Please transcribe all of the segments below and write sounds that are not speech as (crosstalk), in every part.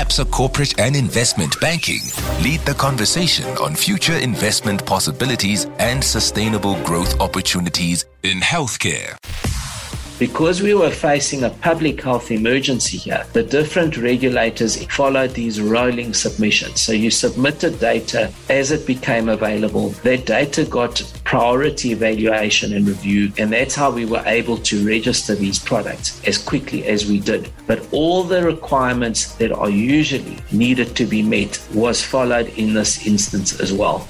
ABSA Corporate and Investment Banking lead the conversation on future investment possibilities and sustainable growth opportunities in healthcare. Because we were facing a public health emergency here, the different regulators followed these rolling submissions. So you submitted data as it became available. That data got priority evaluation and review, and that's how we were able to register these products as quickly as we did. But all the requirements that are usually needed to be met was followed in this instance as well.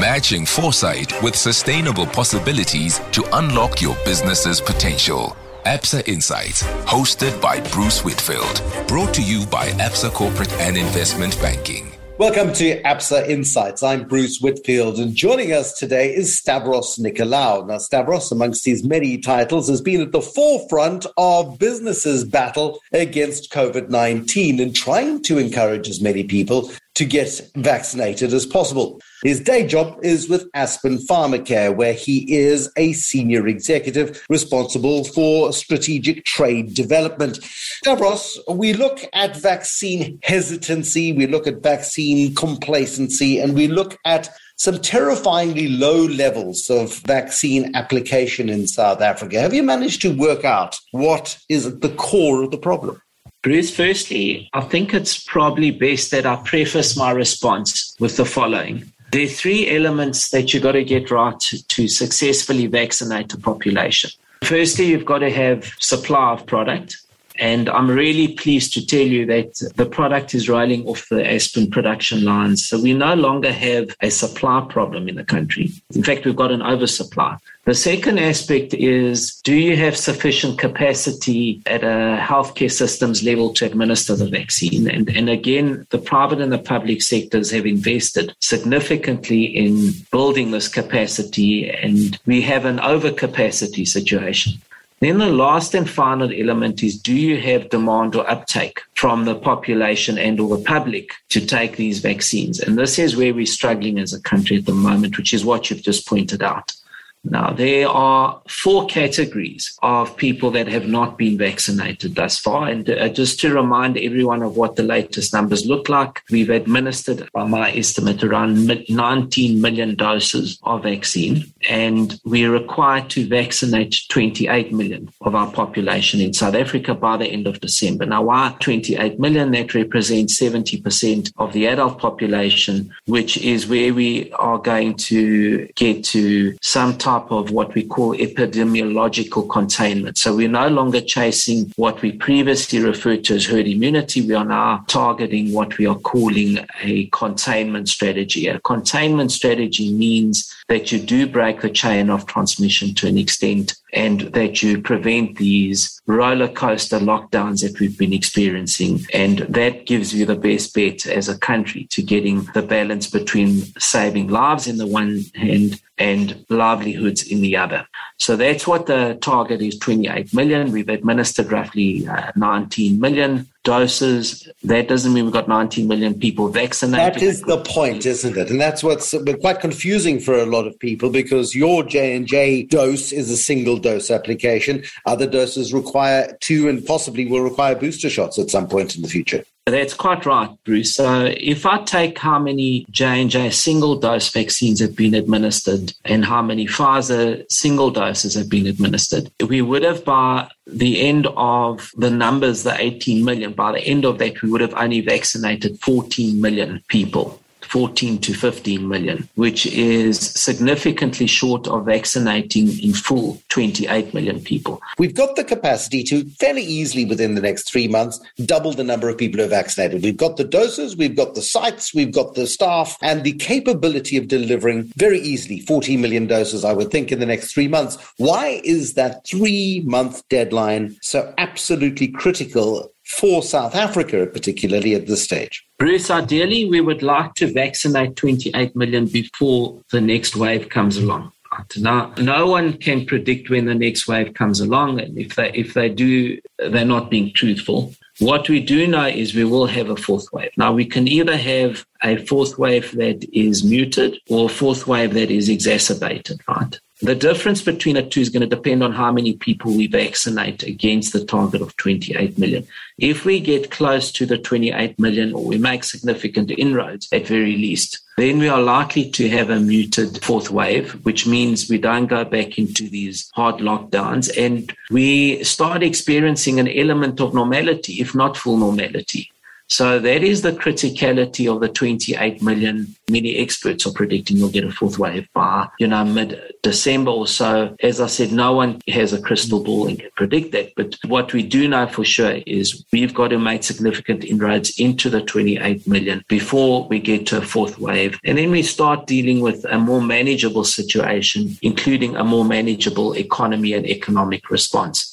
Matching foresight with sustainable possibilities to unlock your business's potential. ABSA Insights, hosted by Bruce Whitfield. Brought to you by ABSA Corporate and Investment Banking. Welcome to ABSA Insights. I'm Bruce Whitfield, and joining us today is Stavros Nicolaou. Now, Stavros, amongst his many titles, has been at the forefront of businesses' battle against COVID 19 and trying to encourage as many people to get vaccinated as possible. His day job is with Aspen Pharmacare, where he is a senior executive responsible for strategic trade development. Stavros, we look at vaccine hesitancy, we look at vaccine complacency, and we look at some terrifyingly low levels of vaccine application in South Africa. Have you managed to work out what is at the core of the problem? Bruce, firstly, I think it's probably best that I preface my response with the following. There are three elements that you've got to get right to, successfully vaccinate the population. Firstly, you've got to have supply of product. And I'm really pleased to tell you that the product is rolling off the Aspen production lines. So we no longer have a supply problem in the country. In fact, we've got an oversupply. The second aspect is do you have sufficient capacity at a healthcare systems level to administer the vaccine? And, and again, the private and the public sectors have invested significantly in building this capacity, and we have an overcapacity situation. Then the last and final element is do you have demand or uptake from the population and or the public to take these vaccines? And this is where we're struggling as a country at the moment, which is what you've just pointed out. Now, there are four categories of people that have not been vaccinated thus far. And uh, just to remind everyone of what the latest numbers look like, we've administered, by my estimate, around 19 million doses of vaccine. And we're required to vaccinate 28 million of our population in South Africa by the end of December. Now, why 28 million? That represents 70% of the adult population, which is where we are going to get to some time type of what we call epidemiological containment. So we're no longer chasing what we previously referred to as herd immunity. We are now targeting what we are calling a containment strategy. A containment strategy means that you do break the chain of transmission to an extent and that you prevent these roller coaster lockdowns that we've been experiencing. And that gives you the best bet as a country to getting the balance between saving lives in the one hand and livelihoods in the other. So that's what the target is 28 million. We've administered roughly uh, 19 million doses. That doesn't mean we've got 19 million people vaccinated. That is the point, isn't it? And that's what's quite confusing for a lot of people because your J&J dose is a single dose application. Other doses require two and possibly will require booster shots at some point in the future. That's quite right, Bruce. So if I take how many J&J single dose vaccines have been administered and how many Pfizer single doses have been administered, we would have by the end of the numbers, the 18 million, by the end of that, we would have only vaccinated 14 million people. 14 to 15 million, which is significantly short of vaccinating in full 28 million people. We've got the capacity to fairly easily within the next three months double the number of people who are vaccinated. We've got the doses, we've got the sites, we've got the staff, and the capability of delivering very easily 14 million doses, I would think, in the next three months. Why is that three month deadline so absolutely critical for South Africa, particularly at this stage? Bruce, ideally, we would like to vaccinate 28 million before the next wave comes along. Now, no one can predict when the next wave comes along, and if they if they do, they're not being truthful. What we do know is we will have a fourth wave. Now, we can either have a fourth wave that is muted or a fourth wave that is exacerbated, right? The difference between the two is going to depend on how many people we vaccinate against the target of 28 million. If we get close to the 28 million or we make significant inroads at very least, then we are likely to have a muted fourth wave, which means we don't go back into these hard lockdowns and we start experiencing an element of normality, if not full normality. So that is the criticality of the 28 million. Many experts are predicting we'll get a fourth wave by, you know, mid December or so. As I said, no one has a crystal ball and can predict that. But what we do know for sure is we've got to make significant inroads into the 28 million before we get to a fourth wave. And then we start dealing with a more manageable situation, including a more manageable economy and economic response.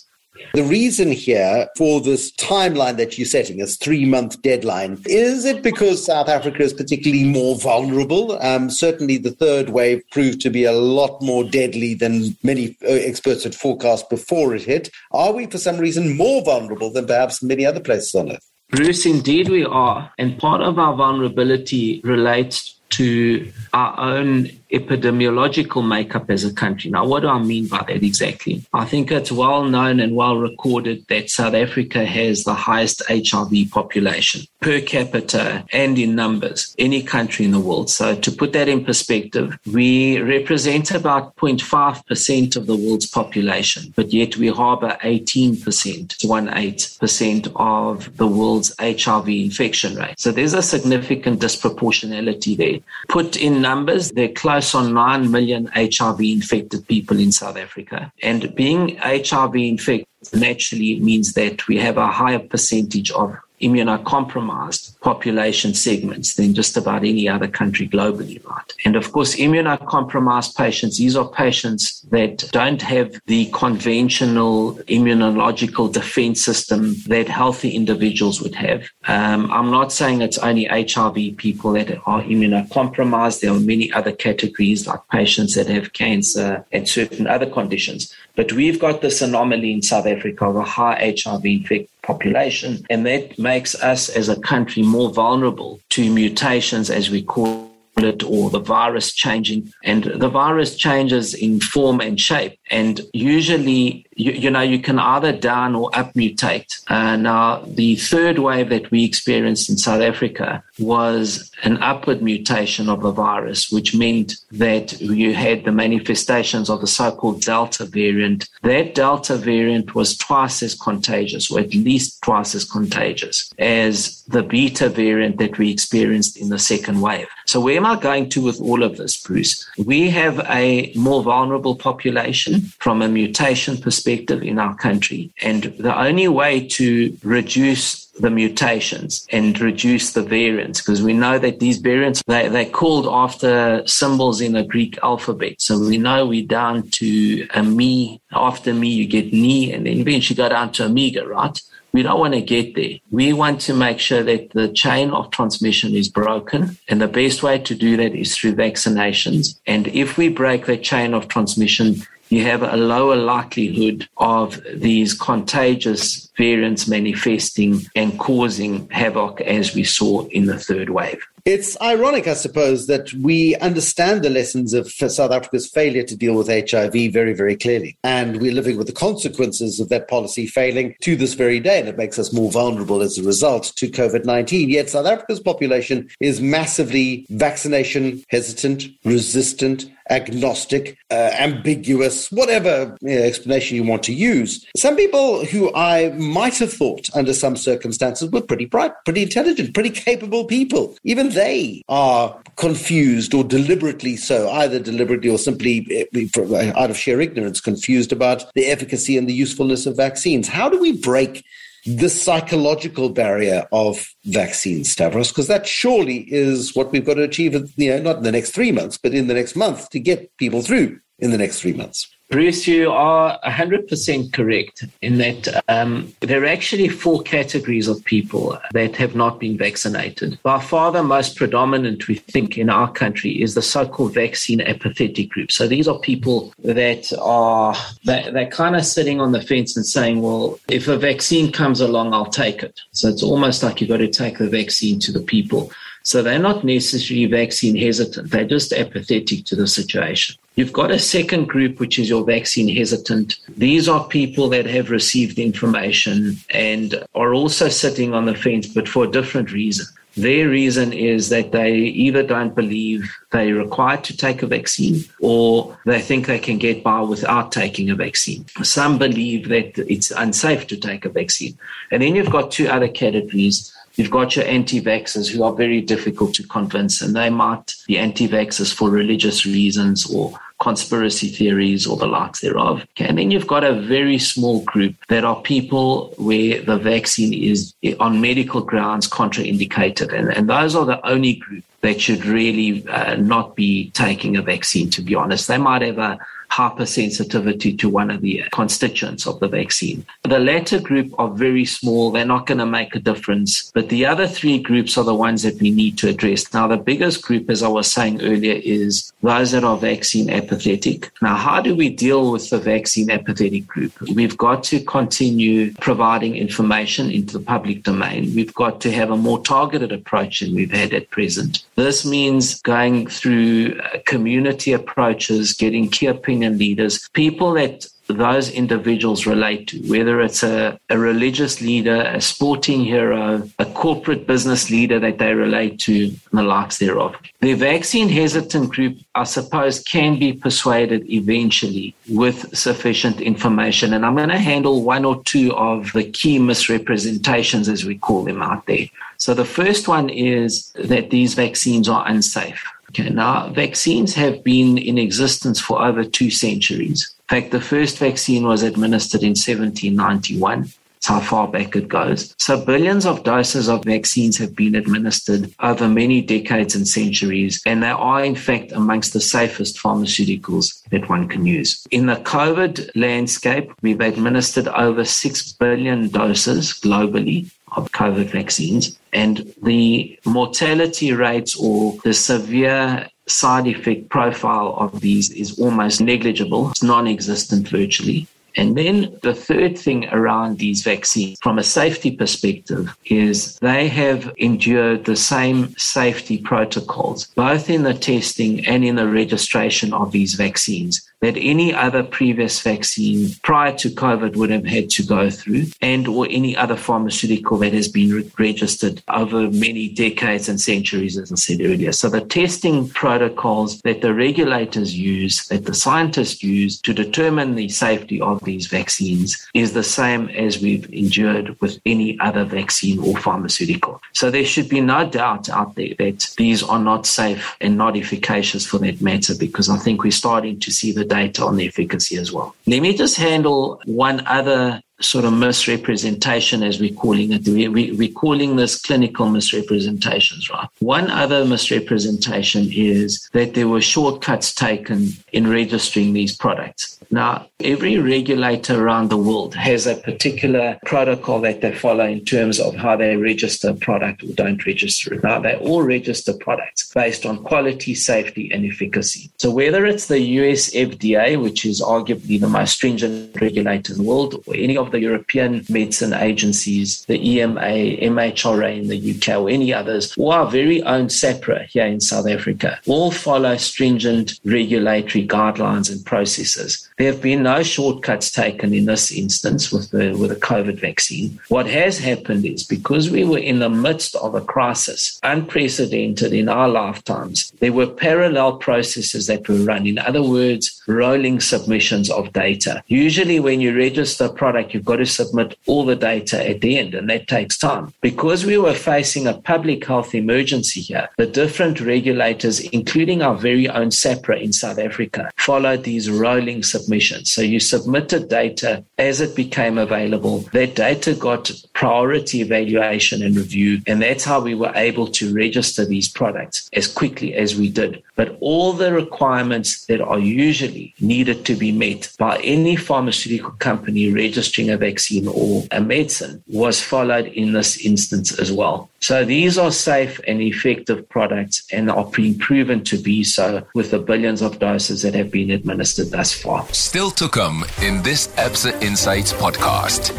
The reason here for this timeline that you're setting, this three month deadline, is it because South Africa is particularly more vulnerable? Um, certainly, the third wave proved to be a lot more deadly than many uh, experts had forecast before it hit. Are we, for some reason, more vulnerable than perhaps many other places on Earth? Bruce, indeed we are. And part of our vulnerability relates to our own epidemiological makeup as a country. Now, what do I mean by that exactly? I think it's well known and well recorded that South Africa has the highest HIV population per capita and in numbers, any country in the world. So, to put that in perspective, we represent about 0.5% of the world's population, but yet we harbor 18%, 18% of the world's HIV infection rate. So, there's a significant disproportionality there. Put in numbers, they're close close on 9 million HIV infected people in South Africa. And being HIV infected naturally means that we have a higher percentage of immunocompromised population segments than just about any other country globally, right? And of course, immunocompromised patients, these are patients that don't have the conventional immunological defense system that healthy individuals would have. Um, I'm not saying it's only HIV people that are immunocompromised. There are many other categories like patients that have cancer and certain other conditions. But we've got this anomaly in South Africa of a high HIV infected population, and that makes us as a country more vulnerable to mutations, as we call it, or the virus changing. And the virus changes in form and shape. And usually, you, you know, you can either down or up mutate. Uh, now, the third wave that we experienced in South Africa was an upward mutation of the virus, which meant that you had the manifestations of the so-called Delta variant. That Delta variant was twice as contagious, or at least twice as contagious as the Beta variant that we experienced in the second wave. So where am I going to with all of this, Bruce? We have a more vulnerable population from a mutation perspective in our country. And the only way to reduce the mutations and reduce the variants because we know that these variants they, they're called after symbols in the greek alphabet so we know we're down to a me after me you get ni and then eventually go down to omega right we don't want to get there. We want to make sure that the chain of transmission is broken. And the best way to do that is through vaccinations. And if we break that chain of transmission, you have a lower likelihood of these contagious variants manifesting and causing havoc as we saw in the third wave. It's ironic, I suppose, that we understand the lessons of South Africa's failure to deal with HIV very, very clearly. And we're living with the consequences of that policy failing to this very day. And it makes us more vulnerable as a result to COVID 19. Yet South Africa's population is massively vaccination hesitant, resistant, agnostic, uh, ambiguous, whatever you know, explanation you want to use. Some people who I might have thought under some circumstances were pretty bright, pretty intelligent, pretty capable people. Even they are confused or deliberately so, either deliberately or simply uh, out of sheer ignorance, confused about the efficacy and the usefulness of vaccines. How do we break the psychological barrier of vaccines, Stavros, because that surely is what we've got to achieve, you know, not in the next three months, but in the next month to get people through in the next three months. Bruce, you are 100% correct in that um, there are actually four categories of people that have not been vaccinated. By far, the most predominant, we think, in our country is the so called vaccine apathetic group. So these are people that are, they, they're kind of sitting on the fence and saying, well, if a vaccine comes along, I'll take it. So it's almost like you've got to take the vaccine to the people. So they're not necessarily vaccine hesitant. They're just apathetic to the situation. You've got a second group, which is your vaccine hesitant. These are people that have received information and are also sitting on the fence, but for a different reason. Their reason is that they either don't believe they're required to take a vaccine or they think they can get by without taking a vaccine. Some believe that it's unsafe to take a vaccine. And then you've got two other categories. You've got your anti vaxxers who are very difficult to convince, and they might be anti vaxxers for religious reasons or conspiracy theories or the likes thereof. And then you've got a very small group that are people where the vaccine is on medical grounds contraindicated. And, and those are the only group that should really uh, not be taking a vaccine, to be honest. They might have a hypersensitivity to one of the constituents of the vaccine. The latter group are very small. They're not going to make a difference. But the other three groups are the ones that we need to address. Now, the biggest group, as I was saying earlier, is those that are vaccine apathetic. Now, how do we deal with the vaccine apathetic group? We've got to continue providing information into the public domain. We've got to have a more targeted approach than we've had at present. This means going through uh, community approaches, getting key opinion opinion leaders, people that those individuals relate to, whether it's a, a religious leader, a sporting hero, a corporate business leader that they relate to, and the likes thereof. The vaccine hesitant group, I suppose, can be persuaded eventually with sufficient information. And I'm going to handle one or two of the key misrepresentations, as we call them out there. So the first one is that these vaccines are unsafe. Okay, now vaccines have been in existence for over two centuries. In fact, the first vaccine was administered in 1791. That's how far back it goes. So billions of doses of vaccines have been administered over many decades and centuries, and they are in fact amongst the safest pharmaceuticals that one can use. In the COVID landscape, we've administered over 6 billion doses globally of COVID vaccines, and the mortality rates or the severe side effect profile of these is almost negligible. It's non existent virtually. And then the third thing around these vaccines, from a safety perspective, is they have endured the same safety protocols, both in the testing and in the registration of these vaccines that any other previous vaccine prior to COVID would have had to go through and or any other pharmaceutical that has been re- registered over many decades and centuries, as I said earlier. So the testing protocols that the regulators use, that the scientists use to determine the safety of these vaccines is the same as we've endured with any other vaccine or pharmaceutical. So there should be no doubt out there that these are not safe and not efficacious for that matter, because I think we're starting to see the data on the efficacy as well. Let me just handle one other sort of misrepresentation, as we're calling it. We, we, we're calling this clinical misrepresentations, right? One other misrepresentation is that there were shortcuts taken in registering these products. Now, every regulator around the world has a particular protocol that they follow in terms of how they register a product or don't register it. Now, they all register products based on quality, safety, and efficacy. So whether it's the US FDA, which is arguably the most stringent regulator in the world, or any of the European medicine agencies, the EMA, MHRA in the UK, or any others, or our very own SAHPRA here in South Africa, all follow stringent regulatory guidelines and processes. There have been no shortcuts taken in this instance with the with the COVID vaccine. What has happened is because we were in the midst of a crisis, unprecedented in our lifetimes, there were parallel processes that were run. In other words, rolling submissions of data. Usually, when you register a product, you've got to submit all the data at the end, and that takes time. Because we were facing a public health emergency here, the different regulators, including our very own SAHPRA in South Africa, followed these rolling submissions. So you submitted data as it became available. That data got priority evaluation and review, and that's how we were able to register these products as quickly as we did. But all the requirements that are usually needed to be met by any pharmaceutical company registering a vaccine or a medicine was followed in this instance as well. So these are safe and effective products and are being proven to be so with the billions of doses that have been administered thus far. Still to come in this ABSA Insights podcast.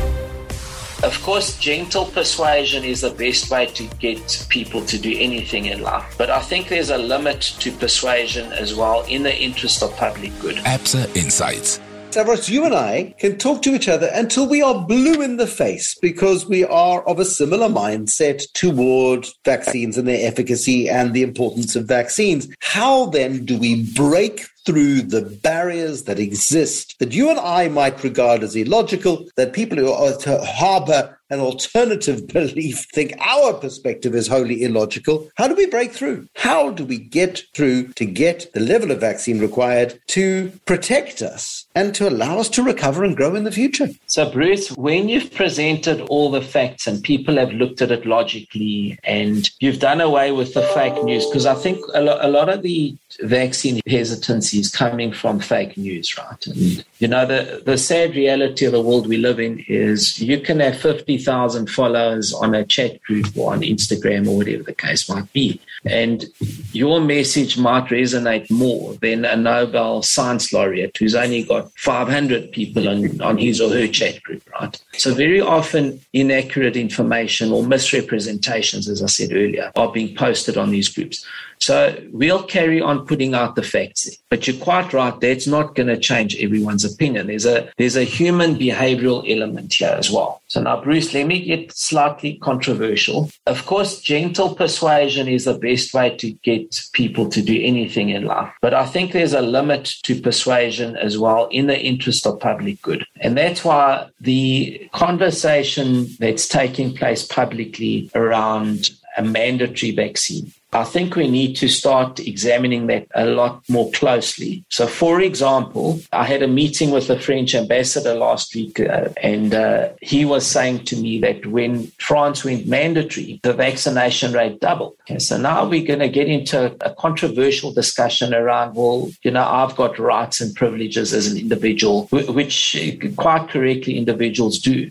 Of course, gentle persuasion is the best way to get people to do anything in life. But I think there's a limit to persuasion as well in the interest of public good. ABSA Insights. Stavros, you and I can talk to each other until we are blue in the face because we are of a similar mindset toward vaccines and their efficacy and the importance of vaccines. How then do we break through the barriers that exist that you and I might regard as illogical, that people who are to harbor an alternative (laughs) belief think our perspective is wholly illogical. How do we break through? How do we get through to get the level of vaccine required to protect us and to allow us to recover and grow in the future? So, Bruce, when you've presented all the facts and people have looked at it logically and you've done away with the fake news, because I think a, lo- a lot of the vaccine hesitancy is coming from fake news, right? And, you know, the, the sad reality of the world we live in is you can have 50,000 followers on a chat group or on Instagram or whatever the case might be. And your message might resonate more than a Nobel science laureate who's only got 500 people on, on his or her chat group, right? So, very often, inaccurate information or misrepresentations, as I said earlier, are being posted on these groups. So we'll carry on putting out the facts. But you're quite right, that's not going to change everyone's opinion. There's a there's a human behavioral element here as well. So now, Bruce, let me get slightly controversial. Of course, gentle persuasion is the best way to get people to do anything in life. But I think there's a limit to persuasion as well in the interest of public good. And that's why the conversation that's taking place publicly around a mandatory vaccine I think we need to start examining that a lot more closely. So, for example, I had a meeting with the French ambassador last week, uh, and uh, he was saying to me that when France went mandatory, the vaccination rate doubled. Okay, so now we're going to get into a controversial discussion around, well, you know, I've got rights and privileges as an individual, which quite correctly individuals do.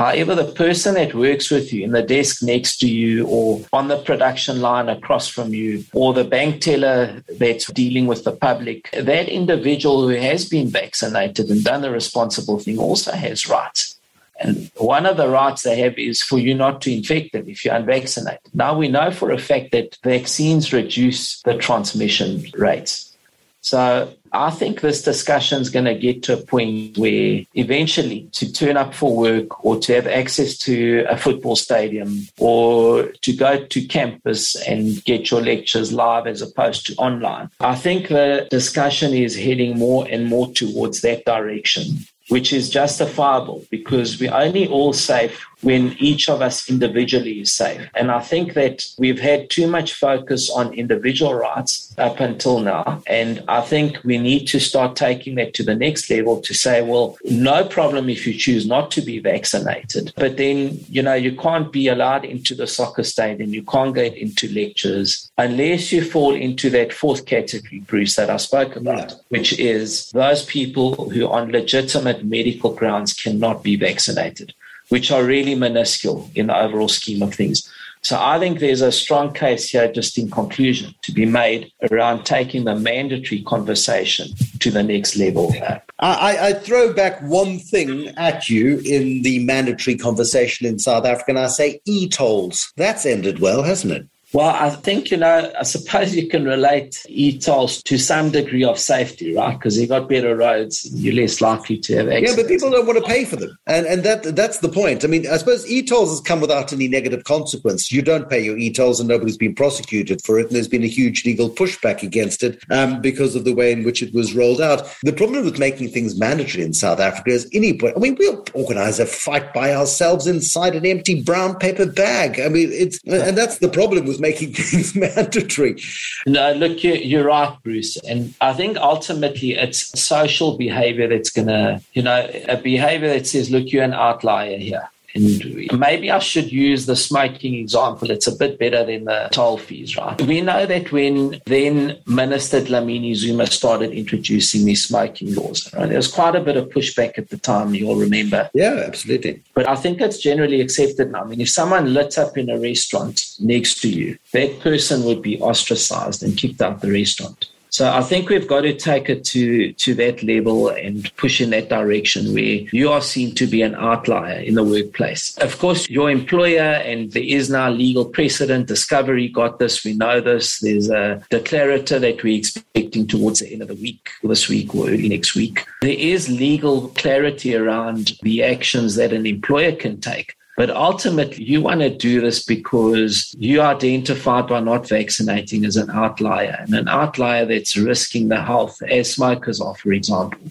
However, the person that works with you in the desk next to you or on the production line across from you or the bank teller that's dealing with the public, that individual who has been vaccinated and done the responsible thing also has rights. And one of the rights they have is for you not to infect them if you're unvaccinated. Now we know for a fact that vaccines reduce the transmission rates. So I think this discussion is going to get to a point where eventually to turn up for work or to have access to a football stadium or to go to campus and get your lectures live as opposed to online. I think the discussion is heading more and more towards that direction which is justifiable because we're only all safe when each of us individually is safe. And I think that we've had too much focus on individual rights up until now. And I think we need to start taking that to the next level to say, well, no problem if you choose not to be vaccinated. But then, you know, you can't be allowed into the soccer stadium, you can't get into lectures unless you fall into that fourth category, Bruce, that I spoke about, which is those people who are on legitimate medical grounds cannot be vaccinated which are really minuscule in the overall scheme of things. So I think there's a strong case here, just in conclusion, to be made around taking the mandatory conversation to the next level. I, I throw back one thing at you in the mandatory conversation in South Africa, and I say e-tolls. That's ended well, hasn't it? Well, I think, you know, I suppose you can relate e-tolls to some degree of safety, right? Because you got better roads, you're less likely to have accidents. Yeah, but people don't want to pay for them. And and that that's the point. I mean, I suppose e-tolls has come without any negative consequence. You don't pay your e-tolls and nobody's been prosecuted for it. And there's been a huge legal pushback against it um, because of the way in which it was rolled out. The problem with making things mandatory in South Africa is any point. I mean, we'll organize a fight by ourselves inside an empty brown paper bag. I mean, it's, and that's the problem with making things (laughs) mandatory. No, look, you're right, Bruce. And I think ultimately it's social behavior that's going to, you know, a behavior that says, look, you're an outlier here. And maybe I should use the smoking example. It's a bit better than the toll fees, right? We know that when then Minister Dlamini Zuma started introducing these smoking laws, right, there was quite a bit of pushback at the time, you'll remember. Yeah, absolutely. But I think it's generally accepted now. I mean, if someone lit up in a restaurant next to you, that person would be ostracized and kicked out the restaurant. So I think we've got to take it to, to that level and push in that direction where you are seen to be an outlier in the workplace. Of course, your employer, and there is now legal precedent, Discovery got this, we know this. There's a declarator that we're expecting towards the end of the week, this week or early next week. There is legal clarity around the actions that an employer can take. But ultimately, you want to do this because you identified by not vaccinating as an outlier and an outlier that's risking the health, as smokers are, for example,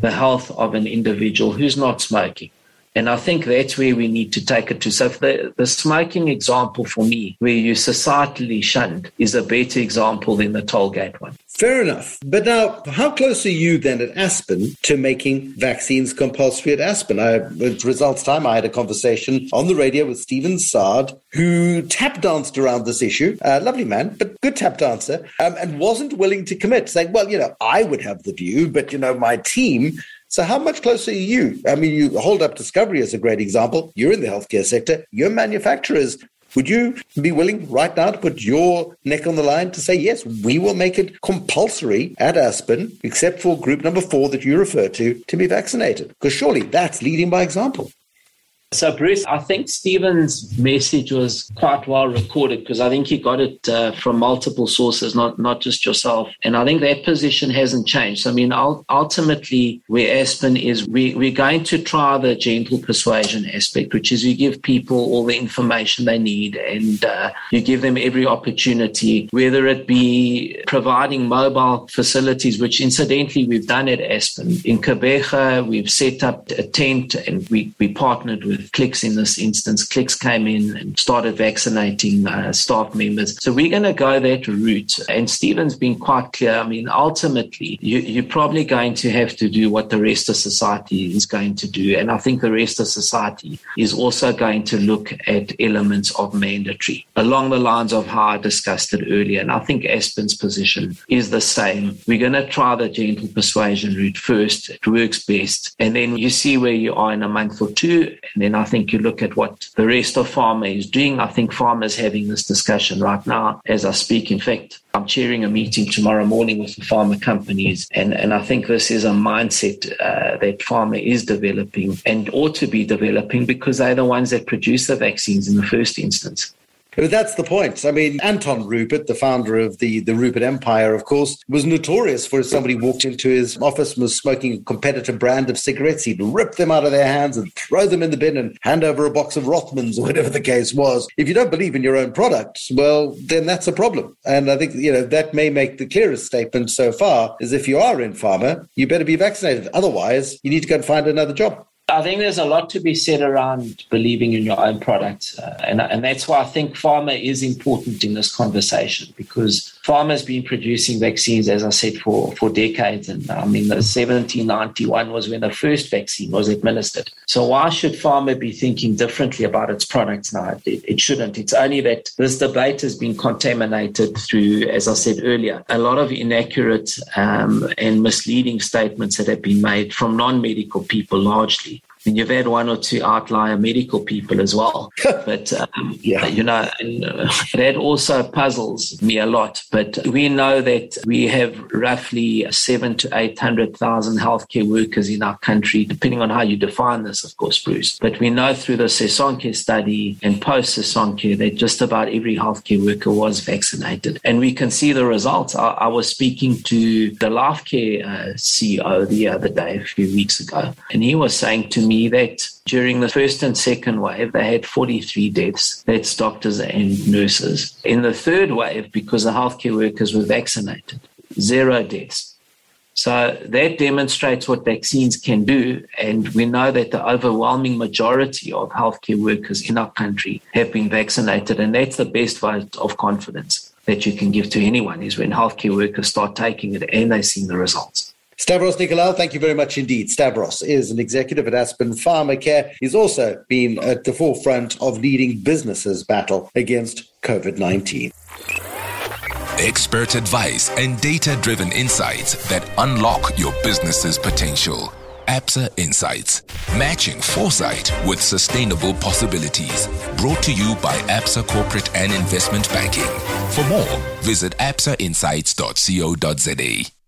the health of an individual who's not smoking. And I think that's where we need to take it to. So the, the smoking example for me, where you societally shunned, is a better example than the tollgate one. Fair enough. But now, how close are you then at Aspen to making vaccines compulsory at Aspen? I, at results time, I had a conversation on the radio with Stephen Saad, who tap danced around this issue. Uh, lovely man, but good tap dancer, um, and wasn't willing to commit, saying, well, you know, I would have the view, but, you know, my team so, how much closer are you? I mean, you hold up Discovery as a great example. You're in the healthcare sector, you're manufacturers. Would you be willing right now to put your neck on the line to say, yes, we will make it compulsory at Aspen, except for group number four that you refer to, to be vaccinated? Because surely that's leading by example. So, Bruce, I think Stephen's message was quite well recorded because I think he got it uh, from multiple sources, not not just yourself. And I think that position hasn't changed. I mean, ultimately, where Aspen is, we, we're going to try the gentle persuasion aspect, which is you give people all the information they need and uh, you give them every opportunity, whether it be providing mobile facilities, which incidentally we've done at Aspen. In Gqeberha, we've set up a tent and we, we partnered with Clicks in this instance. Clicks came in and started vaccinating uh, staff members. So we're going to go that route. And Stephen's been quite clear. I mean, ultimately, you, you're probably going to have to do what the rest of society is going to do. And I think the rest of society is also going to look at elements of mandatory along the lines of how I discussed it earlier. And I think Aspen's position is the same. We're going to try the gentle persuasion route first. It works best. And then you see where you are in a month or two. And then I think you look at what the rest of pharma is doing. I think pharma is having this discussion right now as I speak. In fact, I'm chairing a meeting tomorrow morning with the pharma companies, and, and I think this is a mindset uh, that pharma is developing and ought to be developing because they're the ones that produce the vaccines in the first instance. That's the point. I mean, Anton Rupert, the founder of the, the Rupert Empire, of course, was notorious for if somebody walked into his office and was smoking a competitor brand of cigarettes, he'd rip them out of their hands and throw them in the bin and hand over a box of Rothmans or whatever the case was. If you don't believe in your own product, well, then that's a problem. And I think, you know, that may make the clearest statement so far is if you are in pharma, you better be vaccinated. Otherwise, you need to go and find another job. I think there's a lot to be said around believing in your own product. Uh, and, and that's why I think pharma is important in this conversation because pharma has been producing vaccines, as I said, for, for decades. And I mean, the 1791 was when the first vaccine was administered. So why should pharma be thinking differently about its products now? It, it shouldn't. It's only that this debate has been contaminated through, as I said earlier, a lot of inaccurate um, and misleading statements that have been made from non medical people largely and you've had one or two outlier medical people as well. (laughs) but, um, yeah. you know, and, uh, that also puzzles me a lot. But we know that we have roughly seven to 800,000 healthcare workers in our country, depending on how you define this, of course, Bruce. But we know through the Sisonke study and post Sisonke that just about every healthcare worker was vaccinated. And we can see the results. I, I was speaking to the Lifecare uh, CEO the other day, a few weeks ago, and he was saying to me, that during the first and second wave, they had 43 deaths. That's doctors and nurses. In the third wave, because the healthcare workers were vaccinated, zero deaths. So that demonstrates what vaccines can do. And we know that the overwhelming majority of healthcare workers in our country have been vaccinated. And that's the best vote of confidence that you can give to anyone is when healthcare workers start taking it and they see the results. Stavros Nicolaou, thank you very much indeed. Stavros is an executive at Aspen Pharmacare. He's also been at the forefront of leading businesses' battle against COVID 19. Expert advice and data driven insights that unlock your business's potential. ABSA Insights, matching foresight with sustainable possibilities. Brought to you by ABSA Corporate and Investment Banking. For more, visit absainsights.co.za.